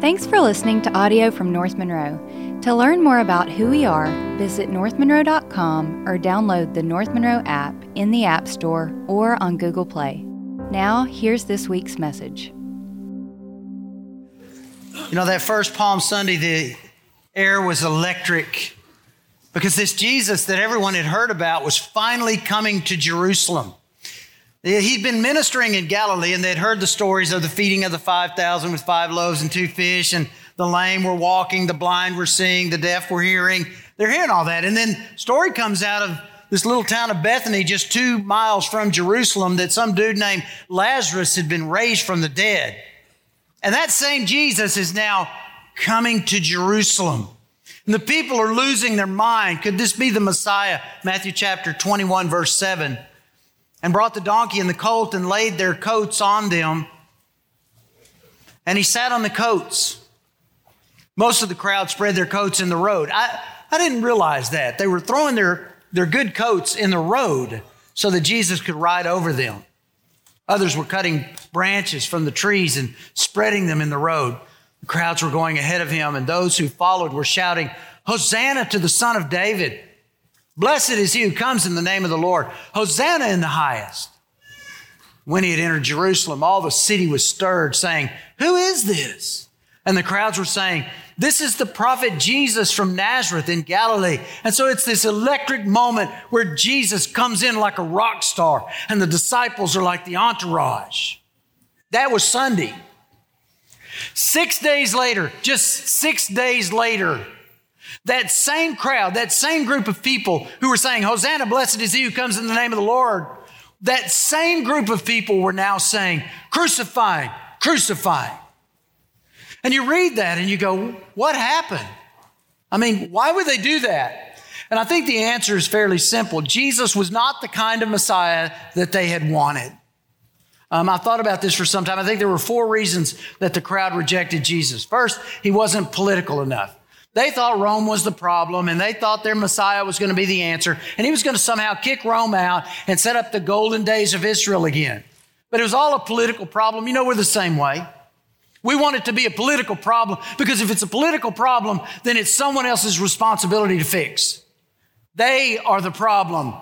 Thanks for listening to audio from North Monroe. To learn more about who we are, visit northmonroe.com or download the North Monroe app in the App Store or on Google Play. Now, here's this week's message. You know, that first Palm Sunday, the air was electric because this Jesus that everyone had heard about was finally coming to Jerusalem. He'd been ministering in Galilee and they'd heard the stories of the feeding of the 5,000 with five loaves and two fish, and the lame were walking, the blind were seeing, the deaf were hearing. They're hearing all that. And then story comes out of this little town of Bethany, just two miles from Jerusalem, that some dude named Lazarus had been raised from the dead. And that same Jesus is now coming to Jerusalem. And the people are losing their mind. Could this be the Messiah? Matthew chapter 21, verse 7 and brought the donkey and the colt and laid their coats on them. And he sat on the coats. Most of the crowd spread their coats in the road. I, I didn't realize that. They were throwing their, their good coats in the road so that Jesus could ride over them. Others were cutting branches from the trees and spreading them in the road. The crowds were going ahead of him, and those who followed were shouting, Hosanna to the Son of David! Blessed is he who comes in the name of the Lord. Hosanna in the highest. When he had entered Jerusalem, all the city was stirred, saying, Who is this? And the crowds were saying, This is the prophet Jesus from Nazareth in Galilee. And so it's this electric moment where Jesus comes in like a rock star, and the disciples are like the entourage. That was Sunday. Six days later, just six days later, that same crowd, that same group of people who were saying, Hosanna, blessed is he who comes in the name of the Lord, that same group of people were now saying, Crucify, crucify. And you read that and you go, What happened? I mean, why would they do that? And I think the answer is fairly simple. Jesus was not the kind of Messiah that they had wanted. Um, I thought about this for some time. I think there were four reasons that the crowd rejected Jesus. First, he wasn't political enough. They thought Rome was the problem and they thought their Messiah was going to be the answer and he was going to somehow kick Rome out and set up the golden days of Israel again. But it was all a political problem. You know, we're the same way. We want it to be a political problem because if it's a political problem, then it's someone else's responsibility to fix. They are the problem.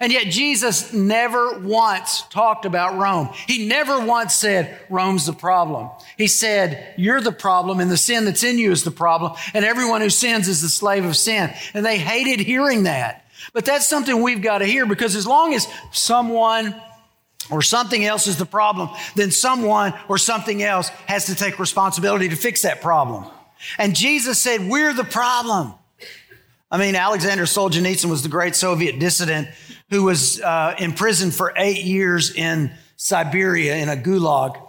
And yet Jesus never once talked about Rome. He never once said, Rome's the problem. He said, you're the problem and the sin that's in you is the problem. And everyone who sins is the slave of sin. And they hated hearing that. But that's something we've got to hear because as long as someone or something else is the problem, then someone or something else has to take responsibility to fix that problem. And Jesus said, we're the problem. I mean, Alexander Solzhenitsyn was the great Soviet dissident who was uh, imprisoned for eight years in Siberia in a gulag.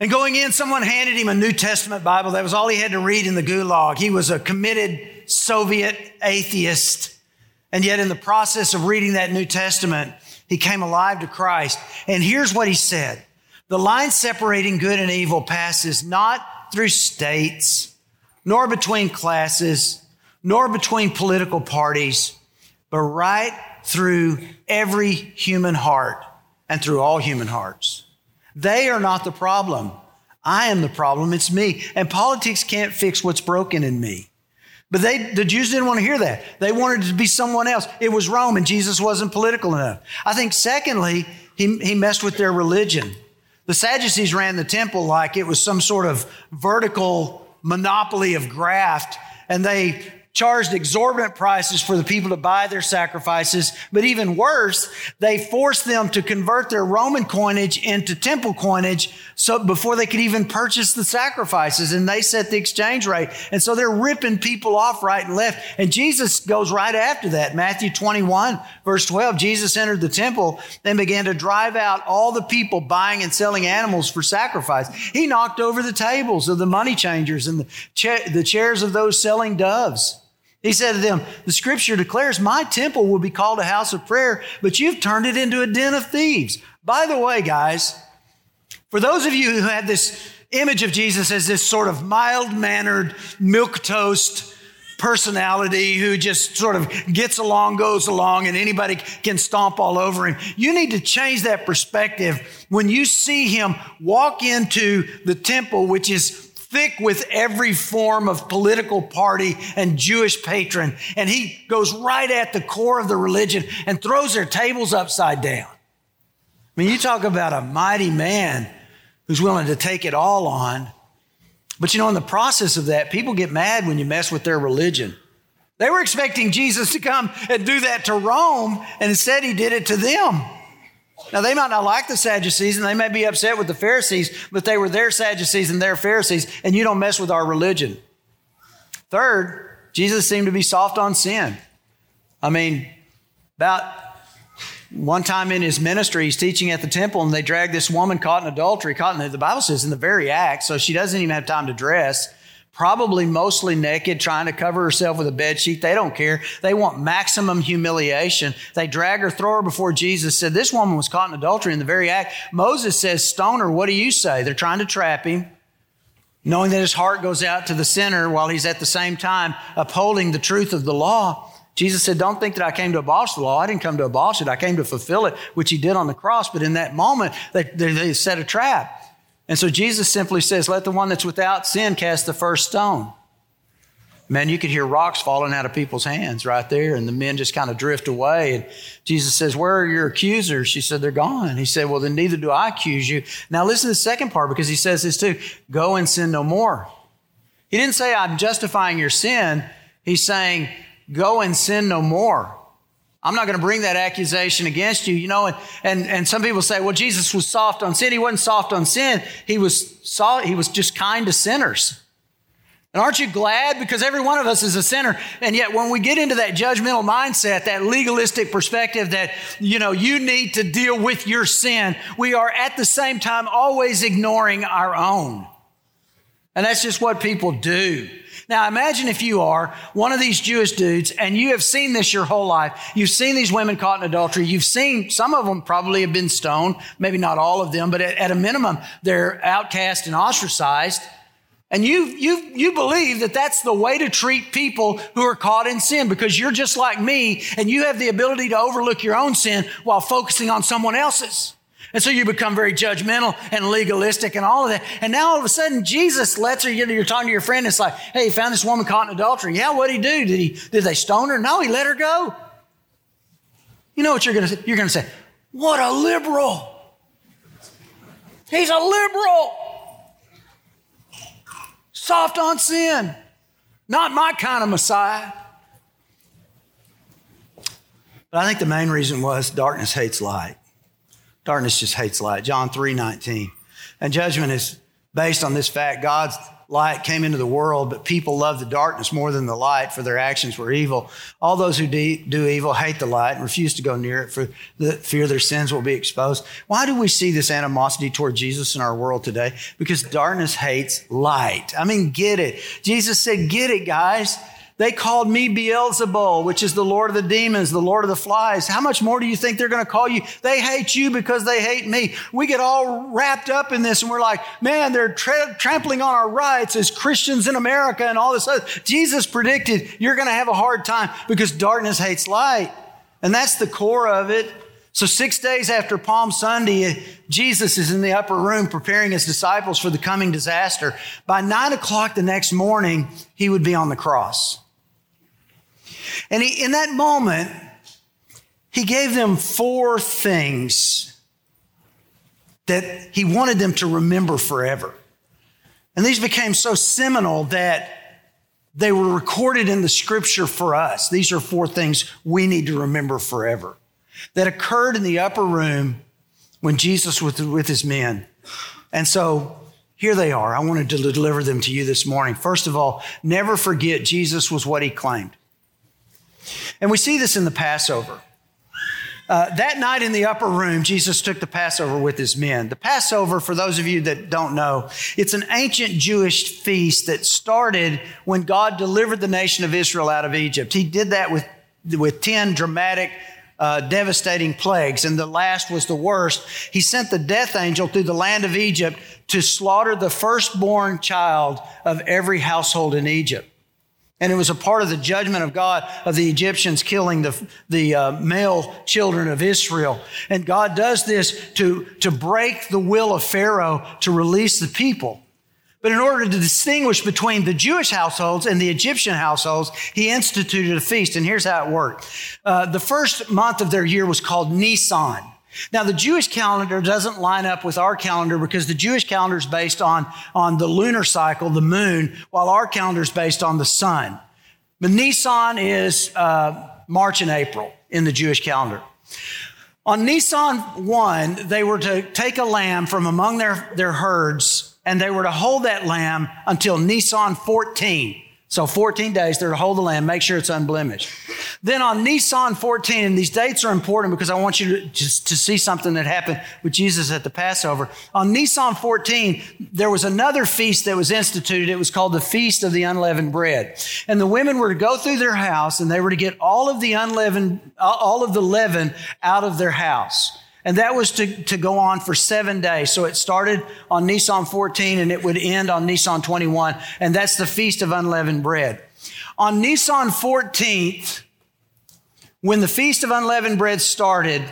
And going in, someone handed him a New Testament Bible. That was all he had to read in the gulag. He was a committed Soviet atheist. And yet, in the process of reading that New Testament, he came alive to Christ. And here's what he said The line separating good and evil passes not through states, nor between classes, nor between political parties, but right through every human heart and through all human hearts. They are not the problem. I am the problem. It's me. And politics can't fix what's broken in me. But they, the Jews didn't want to hear that. They wanted to be someone else. It was Rome, and Jesus wasn't political enough. I think, secondly, he, he messed with their religion. The Sadducees ran the temple like it was some sort of vertical monopoly of graft, and they charged exorbitant prices for the people to buy their sacrifices. But even worse, they forced them to convert their Roman coinage into temple coinage so before they could even purchase the sacrifices and they set the exchange rate. And so they're ripping people off right and left. And Jesus goes right after that. Matthew 21 verse 12, Jesus entered the temple and began to drive out all the people buying and selling animals for sacrifice. He knocked over the tables of the money changers and the, cha- the chairs of those selling doves. He said to them, The scripture declares, My temple will be called a house of prayer, but you've turned it into a den of thieves. By the way, guys, for those of you who had this image of Jesus as this sort of mild mannered, milk toast personality who just sort of gets along, goes along, and anybody can stomp all over him. You need to change that perspective when you see him walk into the temple, which is thick with every form of political party and Jewish patron. And he goes right at the core of the religion and throws their tables upside down. I mean, you talk about a mighty man who's willing to take it all on. But you know, in the process of that, people get mad when you mess with their religion. They were expecting Jesus to come and do that to Rome, and instead he did it to them. Now, they might not like the Sadducees and they may be upset with the Pharisees, but they were their Sadducees and their Pharisees, and you don't mess with our religion. Third, Jesus seemed to be soft on sin. I mean, about one time in his ministry, he's teaching at the temple, and they drag this woman caught in adultery, caught in the, the Bible says in the very act, so she doesn't even have time to dress probably mostly naked, trying to cover herself with a bed sheet. They don't care. They want maximum humiliation. They drag her, throw her before Jesus, said, This woman was caught in adultery in the very act. Moses says, Stone her. What do you say? They're trying to trap him, knowing that his heart goes out to the sinner while he's at the same time upholding the truth of the law. Jesus said, Don't think that I came to abolish the law. I didn't come to abolish it. I came to fulfill it, which he did on the cross. But in that moment, they, they, they set a trap. And so Jesus simply says, Let the one that's without sin cast the first stone. Man, you could hear rocks falling out of people's hands right there, and the men just kind of drift away. And Jesus says, Where are your accusers? She said, They're gone. He said, Well, then neither do I accuse you. Now listen to the second part because he says this too go and sin no more. He didn't say, I'm justifying your sin. He's saying, Go and sin no more. I'm not going to bring that accusation against you, you know. And, and, and some people say, well, Jesus was soft on sin. He wasn't soft on sin. He was, soft, he was just kind to sinners. And aren't you glad? Because every one of us is a sinner. And yet, when we get into that judgmental mindset, that legalistic perspective that, you know, you need to deal with your sin, we are at the same time always ignoring our own. And that's just what people do. Now imagine if you are one of these Jewish dudes and you have seen this your whole life. You've seen these women caught in adultery. You've seen some of them probably have been stoned, maybe not all of them, but at, at a minimum, they're outcast and ostracized. And you, you, you believe that that's the way to treat people who are caught in sin because you're just like me and you have the ability to overlook your own sin while focusing on someone else's. And so you become very judgmental and legalistic and all of that. And now all of a sudden Jesus lets her, you know, you're talking to your friend. It's like, hey, he found this woman caught in adultery. Yeah, what did he do? Did he, did they stone her? No, he let her go. You know what you're going to say? You're going to say, what a liberal. He's a liberal. Soft on sin. Not my kind of Messiah. But I think the main reason was darkness hates light. Darkness just hates light. John 3 19. And judgment is based on this fact God's light came into the world, but people love the darkness more than the light, for their actions were evil. All those who do evil hate the light and refuse to go near it, for the fear their sins will be exposed. Why do we see this animosity toward Jesus in our world today? Because darkness hates light. I mean, get it. Jesus said, Get it, guys. They called me Beelzebul, which is the Lord of the demons, the Lord of the flies. How much more do you think they're going to call you? They hate you because they hate me. We get all wrapped up in this and we're like, man, they're tra- trampling on our rights as Christians in America and all this other. Jesus predicted you're going to have a hard time because darkness hates light. And that's the core of it. So, six days after Palm Sunday, uh, Jesus is in the upper room preparing his disciples for the coming disaster. By nine o'clock the next morning, he would be on the cross. And he, in that moment, he gave them four things that he wanted them to remember forever. And these became so seminal that they were recorded in the scripture for us. These are four things we need to remember forever that occurred in the upper room when Jesus was with his men. And so here they are. I wanted to deliver them to you this morning. First of all, never forget Jesus was what he claimed. And we see this in the Passover. Uh, that night in the upper room, Jesus took the Passover with his men. The Passover, for those of you that don't know, it's an ancient Jewish feast that started when God delivered the nation of Israel out of Egypt. He did that with, with 10 dramatic, uh, devastating plagues, and the last was the worst. He sent the death angel through the land of Egypt to slaughter the firstborn child of every household in Egypt. And it was a part of the judgment of God of the Egyptians killing the, the uh, male children of Israel. And God does this to, to break the will of Pharaoh to release the people. But in order to distinguish between the Jewish households and the Egyptian households, he instituted a feast. And here's how it worked. Uh, the first month of their year was called Nisan. Now, the Jewish calendar doesn't line up with our calendar because the Jewish calendar is based on, on the lunar cycle, the moon, while our calendar is based on the sun. But Nisan is uh, March and April in the Jewish calendar. On Nisan 1, they were to take a lamb from among their, their herds and they were to hold that lamb until Nisan 14. So 14 days, they're to hold the lamb, make sure it's unblemished. Then on Nisan 14, and these dates are important because I want you to, just to see something that happened with Jesus at the Passover. On Nisan 14, there was another feast that was instituted. It was called the Feast of the Unleavened Bread. And the women were to go through their house and they were to get all of the unleavened, all of the leaven out of their house. And that was to, to go on for seven days. So it started on Nisan 14 and it would end on Nisan 21. And that's the Feast of Unleavened Bread. On Nisan 14th, when the Feast of Unleavened Bread started,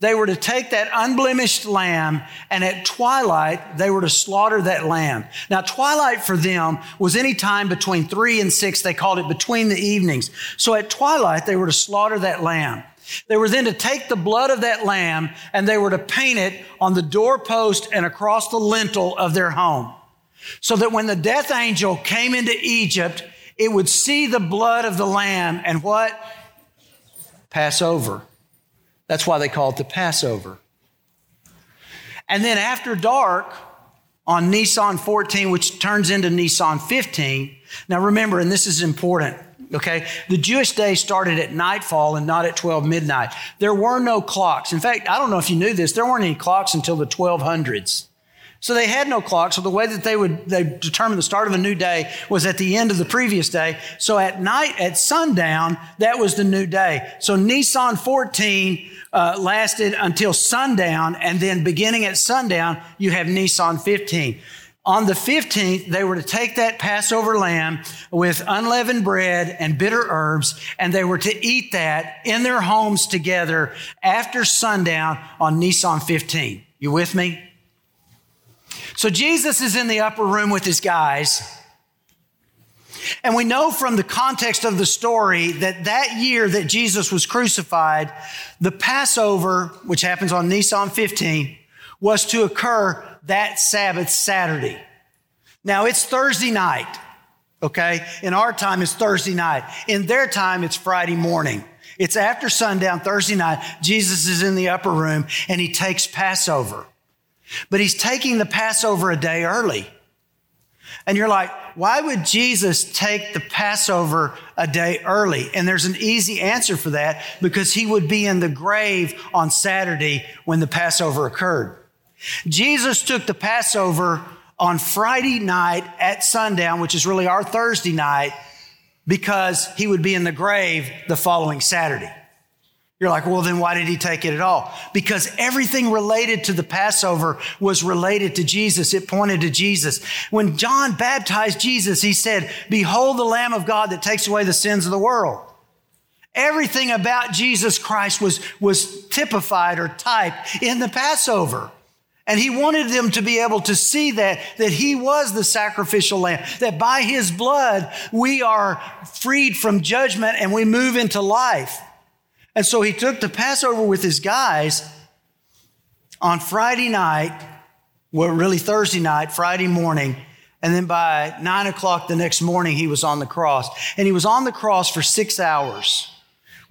they were to take that unblemished lamb and at twilight, they were to slaughter that lamb. Now, twilight for them was any time between three and six. They called it between the evenings. So at twilight, they were to slaughter that lamb. They were then to take the blood of that lamb and they were to paint it on the doorpost and across the lintel of their home. So that when the death angel came into Egypt, it would see the blood of the lamb and what? Passover. That's why they call it the Passover. And then after dark, on Nisan 14, which turns into Nisan 15. Now remember, and this is important, Okay. The Jewish day started at nightfall and not at 12 midnight. There were no clocks. In fact, I don't know if you knew this. There weren't any clocks until the 1200s. So they had no clock. So the way that they would they determine the start of a new day was at the end of the previous day. So at night, at sundown, that was the new day. So Nisan 14 uh, lasted until sundown, and then beginning at sundown, you have Nisan 15. On the 15th, they were to take that Passover lamb with unleavened bread and bitter herbs, and they were to eat that in their homes together after sundown on Nisan 15. You with me? So Jesus is in the upper room with his guys. And we know from the context of the story that that year that Jesus was crucified, the Passover, which happens on Nisan 15, was to occur that Sabbath Saturday. Now it's Thursday night, okay? In our time, it's Thursday night. In their time, it's Friday morning. It's after sundown, Thursday night. Jesus is in the upper room and he takes Passover. But he's taking the Passover a day early. And you're like, why would Jesus take the Passover a day early? And there's an easy answer for that because he would be in the grave on Saturday when the Passover occurred. Jesus took the Passover on Friday night at sundown, which is really our Thursday night, because he would be in the grave the following Saturday. You're like, well, then why did he take it at all? Because everything related to the Passover was related to Jesus. It pointed to Jesus. When John baptized Jesus, he said, Behold the Lamb of God that takes away the sins of the world. Everything about Jesus Christ was, was typified or typed in the Passover. And he wanted them to be able to see that, that he was the sacrificial lamb, that by his blood we are freed from judgment and we move into life. And so he took the Passover with his guys on Friday night, well, really Thursday night, Friday morning. And then by nine o'clock the next morning, he was on the cross. And he was on the cross for six hours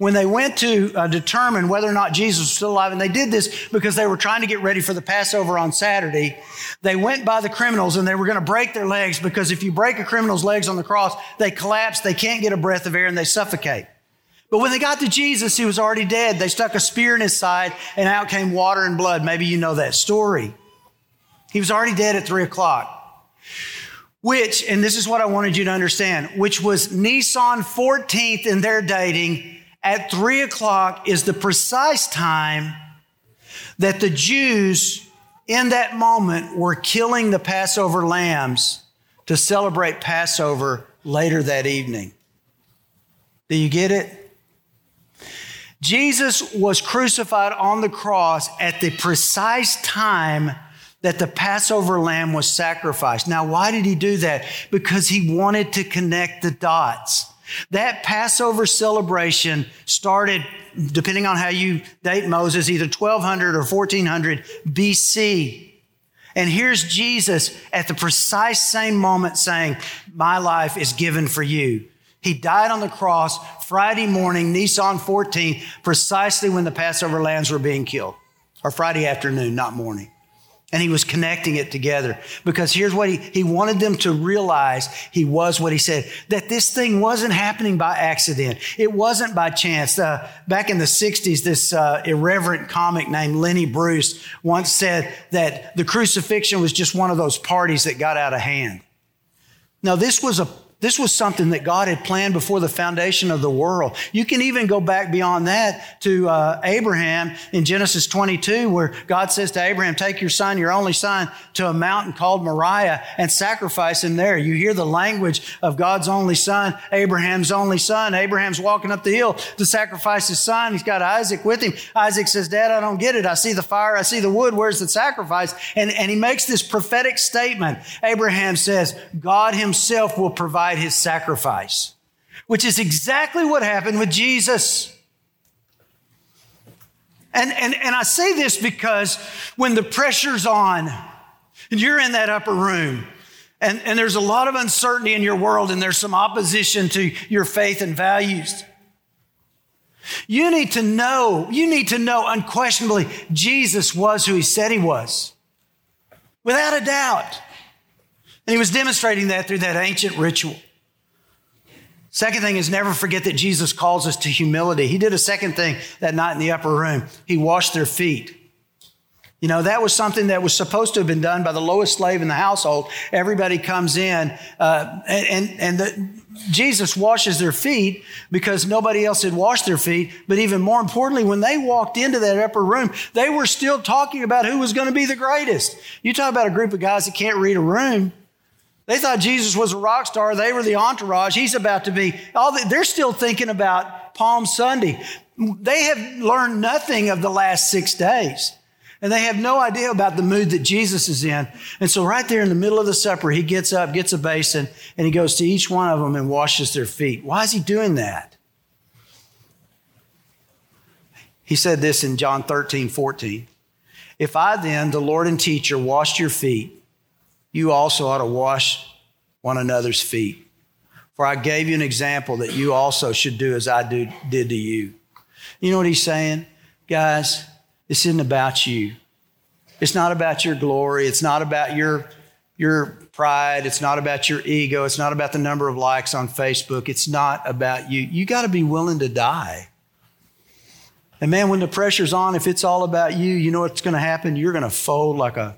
when they went to uh, determine whether or not Jesus was still alive, and they did this because they were trying to get ready for the Passover on Saturday, they went by the criminals and they were going to break their legs because if you break a criminal's legs on the cross, they collapse, they can't get a breath of air, and they suffocate. But when they got to Jesus, he was already dead. They stuck a spear in his side, and out came water and blood. Maybe you know that story. He was already dead at three o'clock which, and this is what I wanted you to understand, which was Nisan 14th in their dating at three o'clock is the precise time that the Jews in that moment were killing the Passover lambs to celebrate Passover later that evening. Do you get it? Jesus was crucified on the cross at the precise time that the Passover lamb was sacrificed. Now, why did he do that? Because he wanted to connect the dots. That Passover celebration started, depending on how you date Moses, either 1200 or 1400 BC. And here's Jesus at the precise same moment saying, My life is given for you. He died on the cross Friday morning, Nisan 14, precisely when the Passover lambs were being killed, or Friday afternoon, not morning. And he was connecting it together because here's what he, he wanted them to realize he was what he said, that this thing wasn't happening by accident. It wasn't by chance. Uh, back in the 60s, this uh, irreverent comic named Lenny Bruce once said that the crucifixion was just one of those parties that got out of hand. Now, this was a this was something that God had planned before the foundation of the world. You can even go back beyond that to uh, Abraham in Genesis 22, where God says to Abraham, Take your son, your only son, to a mountain called Moriah and sacrifice him there. You hear the language of God's only son, Abraham's only son. Abraham's walking up the hill to sacrifice his son. He's got Isaac with him. Isaac says, Dad, I don't get it. I see the fire, I see the wood. Where's the sacrifice? And, and he makes this prophetic statement. Abraham says, God himself will provide provide his sacrifice, which is exactly what happened with Jesus. And, and, and I say this because when the pressure's on and you're in that upper room and, and there's a lot of uncertainty in your world and there's some opposition to your faith and values, you need to know, you need to know unquestionably Jesus was who he said he was. Without a doubt. And he was demonstrating that through that ancient ritual. Second thing is never forget that Jesus calls us to humility. He did a second thing that night in the upper room. He washed their feet. You know, that was something that was supposed to have been done by the lowest slave in the household. Everybody comes in, uh, and, and the, Jesus washes their feet because nobody else had washed their feet. But even more importantly, when they walked into that upper room, they were still talking about who was going to be the greatest. You talk about a group of guys that can't read a room. They thought Jesus was a rock star. They were the entourage. He's about to be. All the, they're still thinking about Palm Sunday. They have learned nothing of the last six days. And they have no idea about the mood that Jesus is in. And so, right there in the middle of the supper, he gets up, gets a basin, and he goes to each one of them and washes their feet. Why is he doing that? He said this in John 13, 14. If I then, the Lord and teacher, washed your feet, you also ought to wash one another's feet. For I gave you an example that you also should do as I do, did to you. You know what he's saying? Guys, this isn't about you. It's not about your glory. It's not about your, your pride. It's not about your ego. It's not about the number of likes on Facebook. It's not about you. You got to be willing to die. And man, when the pressure's on, if it's all about you, you know what's going to happen? You're going to fold like a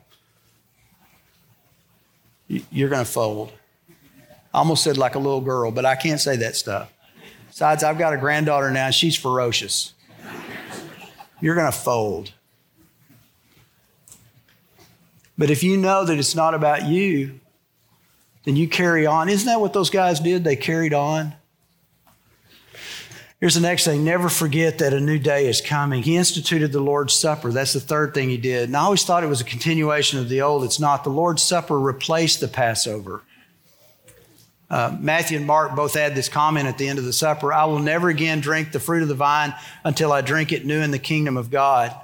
you're going to fold. I almost said like a little girl, but I can't say that stuff. Besides, I've got a granddaughter now, and she's ferocious. You're going to fold. But if you know that it's not about you, then you carry on. Isn't that what those guys did? They carried on. Here's the next thing never forget that a new day is coming. He instituted the Lord's Supper. That's the third thing he did. And I always thought it was a continuation of the old. It's not. The Lord's Supper replaced the Passover. Uh, Matthew and Mark both add this comment at the end of the supper I will never again drink the fruit of the vine until I drink it new in the kingdom of God.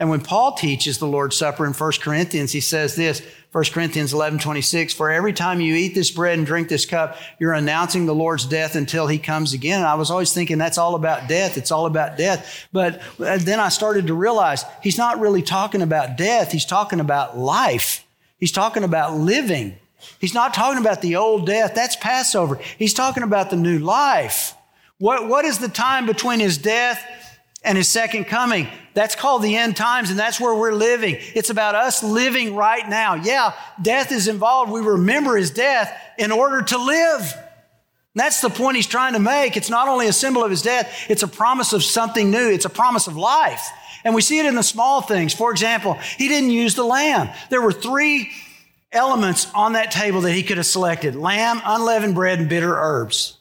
And when Paul teaches the Lord's Supper in 1 Corinthians, he says this 1 Corinthians 11 26, for every time you eat this bread and drink this cup, you're announcing the Lord's death until he comes again. And I was always thinking that's all about death. It's all about death. But uh, then I started to realize he's not really talking about death. He's talking about life. He's talking about living. He's not talking about the old death. That's Passover. He's talking about the new life. What, what is the time between his death and his second coming. That's called the end times, and that's where we're living. It's about us living right now. Yeah, death is involved. We remember his death in order to live. And that's the point he's trying to make. It's not only a symbol of his death, it's a promise of something new, it's a promise of life. And we see it in the small things. For example, he didn't use the lamb. There were three elements on that table that he could have selected lamb, unleavened bread, and bitter herbs.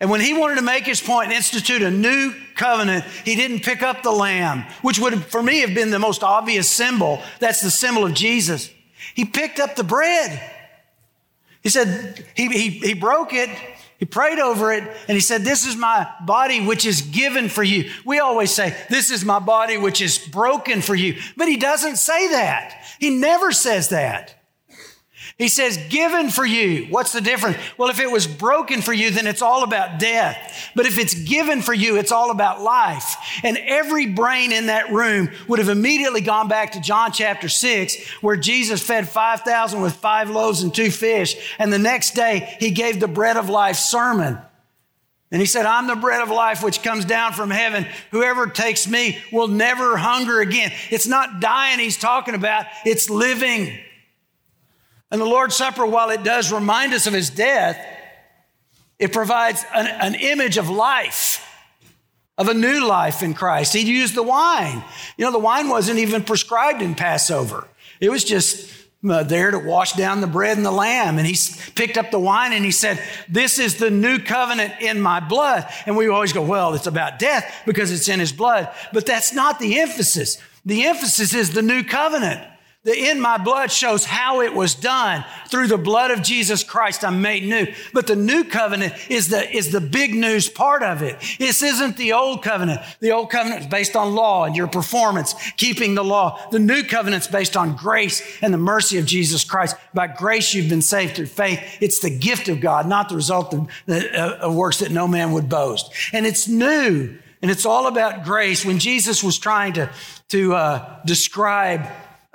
And when he wanted to make his point and institute a new covenant, he didn't pick up the lamb, which would, for me, have been the most obvious symbol. That's the symbol of Jesus. He picked up the bread. He said, he, he, he broke it, he prayed over it, and he said, This is my body which is given for you. We always say, This is my body which is broken for you. But he doesn't say that. He never says that. He says, given for you. What's the difference? Well, if it was broken for you, then it's all about death. But if it's given for you, it's all about life. And every brain in that room would have immediately gone back to John chapter 6, where Jesus fed 5,000 with five loaves and two fish. And the next day, he gave the bread of life sermon. And he said, I'm the bread of life which comes down from heaven. Whoever takes me will never hunger again. It's not dying he's talking about, it's living. And the Lord's Supper, while it does remind us of his death, it provides an, an, image of life, of a new life in Christ. He used the wine. You know, the wine wasn't even prescribed in Passover, it was just uh, there to wash down the bread and the lamb. And he picked up the wine and he said, This is the new covenant in my blood. And we always go, Well, it's about death because it's in his blood. But that's not the emphasis. The emphasis is the new covenant. The in my blood shows how it was done. Through the blood of Jesus Christ, I'm made new. But the new covenant is the, is the big news part of it. This isn't the old covenant. The old covenant is based on law and your performance, keeping the law. The new covenant is based on grace and the mercy of Jesus Christ. By grace, you've been saved through faith. It's the gift of God, not the result of, uh, of works that no man would boast. And it's new. And it's all about grace. When Jesus was trying to, to uh, describe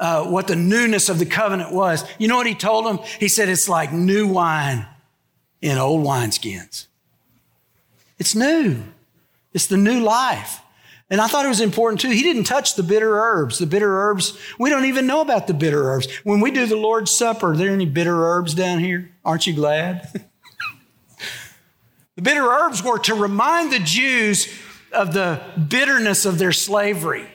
uh, what the newness of the covenant was. You know what he told them? He said, It's like new wine in old wineskins. It's new, it's the new life. And I thought it was important too. He didn't touch the bitter herbs. The bitter herbs, we don't even know about the bitter herbs. When we do the Lord's Supper, are there any bitter herbs down here? Aren't you glad? the bitter herbs were to remind the Jews of the bitterness of their slavery.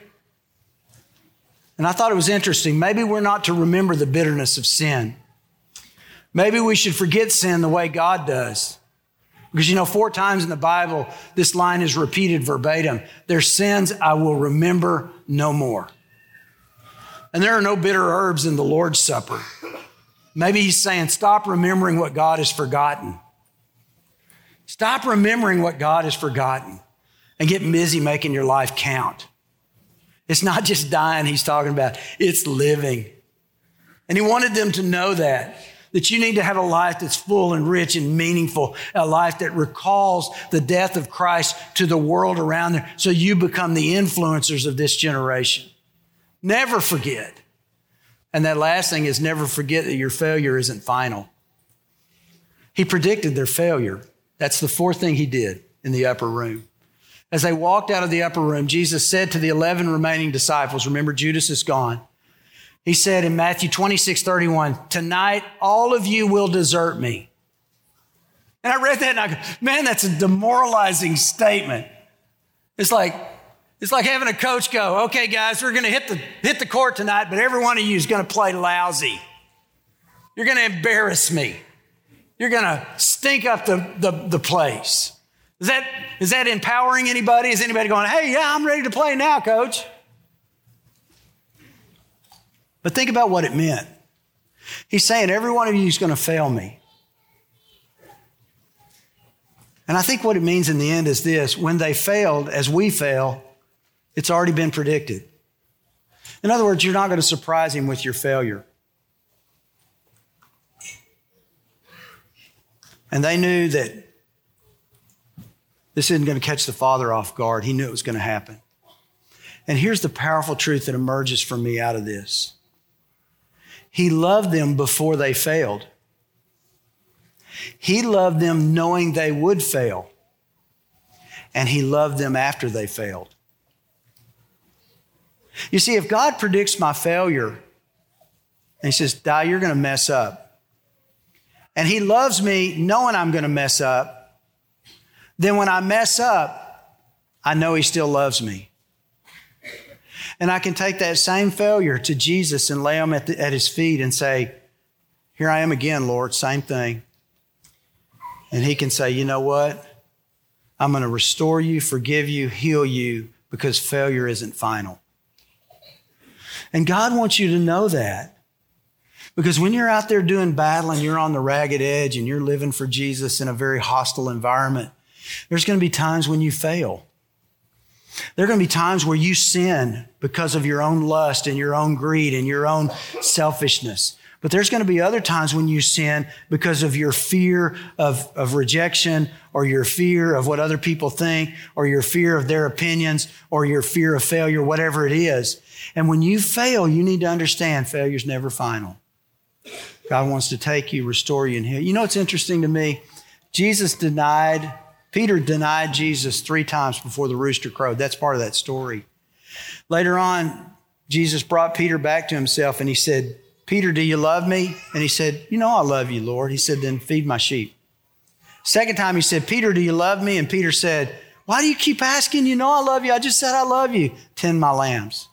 And I thought it was interesting. Maybe we're not to remember the bitterness of sin. Maybe we should forget sin the way God does. Because you know, four times in the Bible, this line is repeated verbatim Their sins I will remember no more. And there are no bitter herbs in the Lord's Supper. Maybe he's saying, stop remembering what God has forgotten. Stop remembering what God has forgotten and get busy making your life count. It's not just dying he's talking about, it's living. And he wanted them to know that, that you need to have a life that's full and rich and meaningful, a life that recalls the death of Christ to the world around there so you become the influencers of this generation. Never forget. And that last thing is never forget that your failure isn't final. He predicted their failure. That's the fourth thing he did in the upper room. As they walked out of the upper room, Jesus said to the 11 remaining disciples, remember, Judas is gone. He said in Matthew 26, 31, Tonight all of you will desert me. And I read that and I go, man, that's a demoralizing statement. It's like, it's like having a coach go, okay, guys, we're going to hit the, hit the court tonight, but every one of you is going to play lousy. You're going to embarrass me. You're going to stink up the, the, the place. Is that, is that empowering anybody? Is anybody going, hey, yeah, I'm ready to play now, coach? But think about what it meant. He's saying, every one of you is going to fail me. And I think what it means in the end is this when they failed, as we fail, it's already been predicted. In other words, you're not going to surprise him with your failure. And they knew that this isn't going to catch the father off guard. He knew it was going to happen. And here's the powerful truth that emerges for me out of this He loved them before they failed, He loved them knowing they would fail, and He loved them after they failed. You see, if God predicts my failure, and He says, Di, you're going to mess up, and He loves me knowing I'm going to mess up, then when I mess up, I know He still loves me. And I can take that same failure to Jesus and lay him at, the, at His feet and say, Here I am again, Lord, same thing. And He can say, You know what? I'm going to restore you, forgive you, heal you, because failure isn't final. And God wants you to know that. Because when you're out there doing battle and you're on the ragged edge and you're living for Jesus in a very hostile environment, there's going to be times when you fail. There are going to be times where you sin because of your own lust and your own greed and your own selfishness. But there's going to be other times when you sin because of your fear of, of rejection or your fear of what other people think or your fear of their opinions or your fear of failure, whatever it is. And when you fail, you need to understand failure's never final. God wants to take you, restore you, and heal. You know what's interesting to me? Jesus denied, Peter denied Jesus three times before the rooster crowed. That's part of that story. Later on, Jesus brought Peter back to himself and he said, Peter, do you love me? And he said, You know I love you, Lord. He said, Then feed my sheep. Second time he said, Peter, do you love me? And Peter said, Why do you keep asking? You know I love you. I just said I love you. Tend my lambs.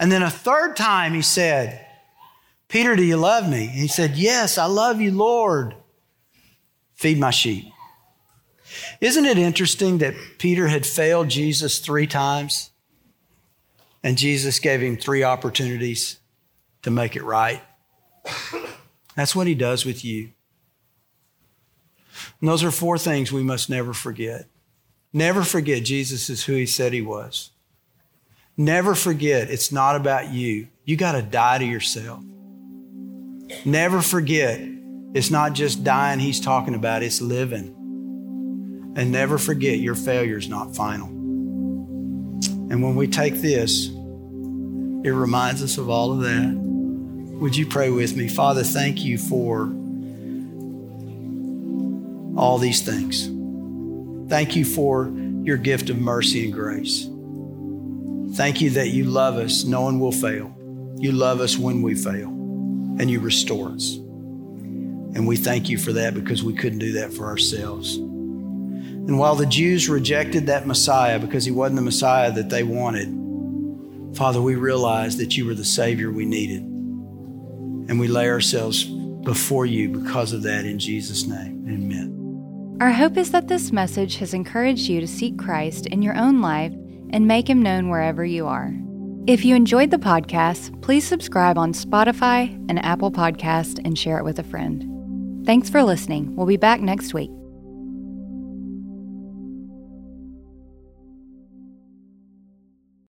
And then a third time he said, Peter, do you love me? And he said, Yes, I love you, Lord. Feed my sheep. Isn't it interesting that Peter had failed Jesus three times and Jesus gave him three opportunities to make it right? That's what he does with you. And those are four things we must never forget. Never forget Jesus is who he said he was. Never forget it's not about you. You got to die to yourself. Never forget, it's not just dying he's talking about, it's living. And never forget, your failure is not final. And when we take this, it reminds us of all of that. Would you pray with me? Father, thank you for all these things. Thank you for your gift of mercy and grace. Thank you that you love us knowing we'll fail. You love us when we fail and you restore us. And we thank you for that because we couldn't do that for ourselves. And while the Jews rejected that Messiah because he wasn't the Messiah that they wanted, Father, we realize that you were the Savior we needed. And we lay ourselves before you because of that in Jesus' name. Amen. Our hope is that this message has encouraged you to seek Christ in your own life and make him known wherever you are. If you enjoyed the podcast, please subscribe on Spotify and Apple Podcast and share it with a friend. Thanks for listening. We'll be back next week.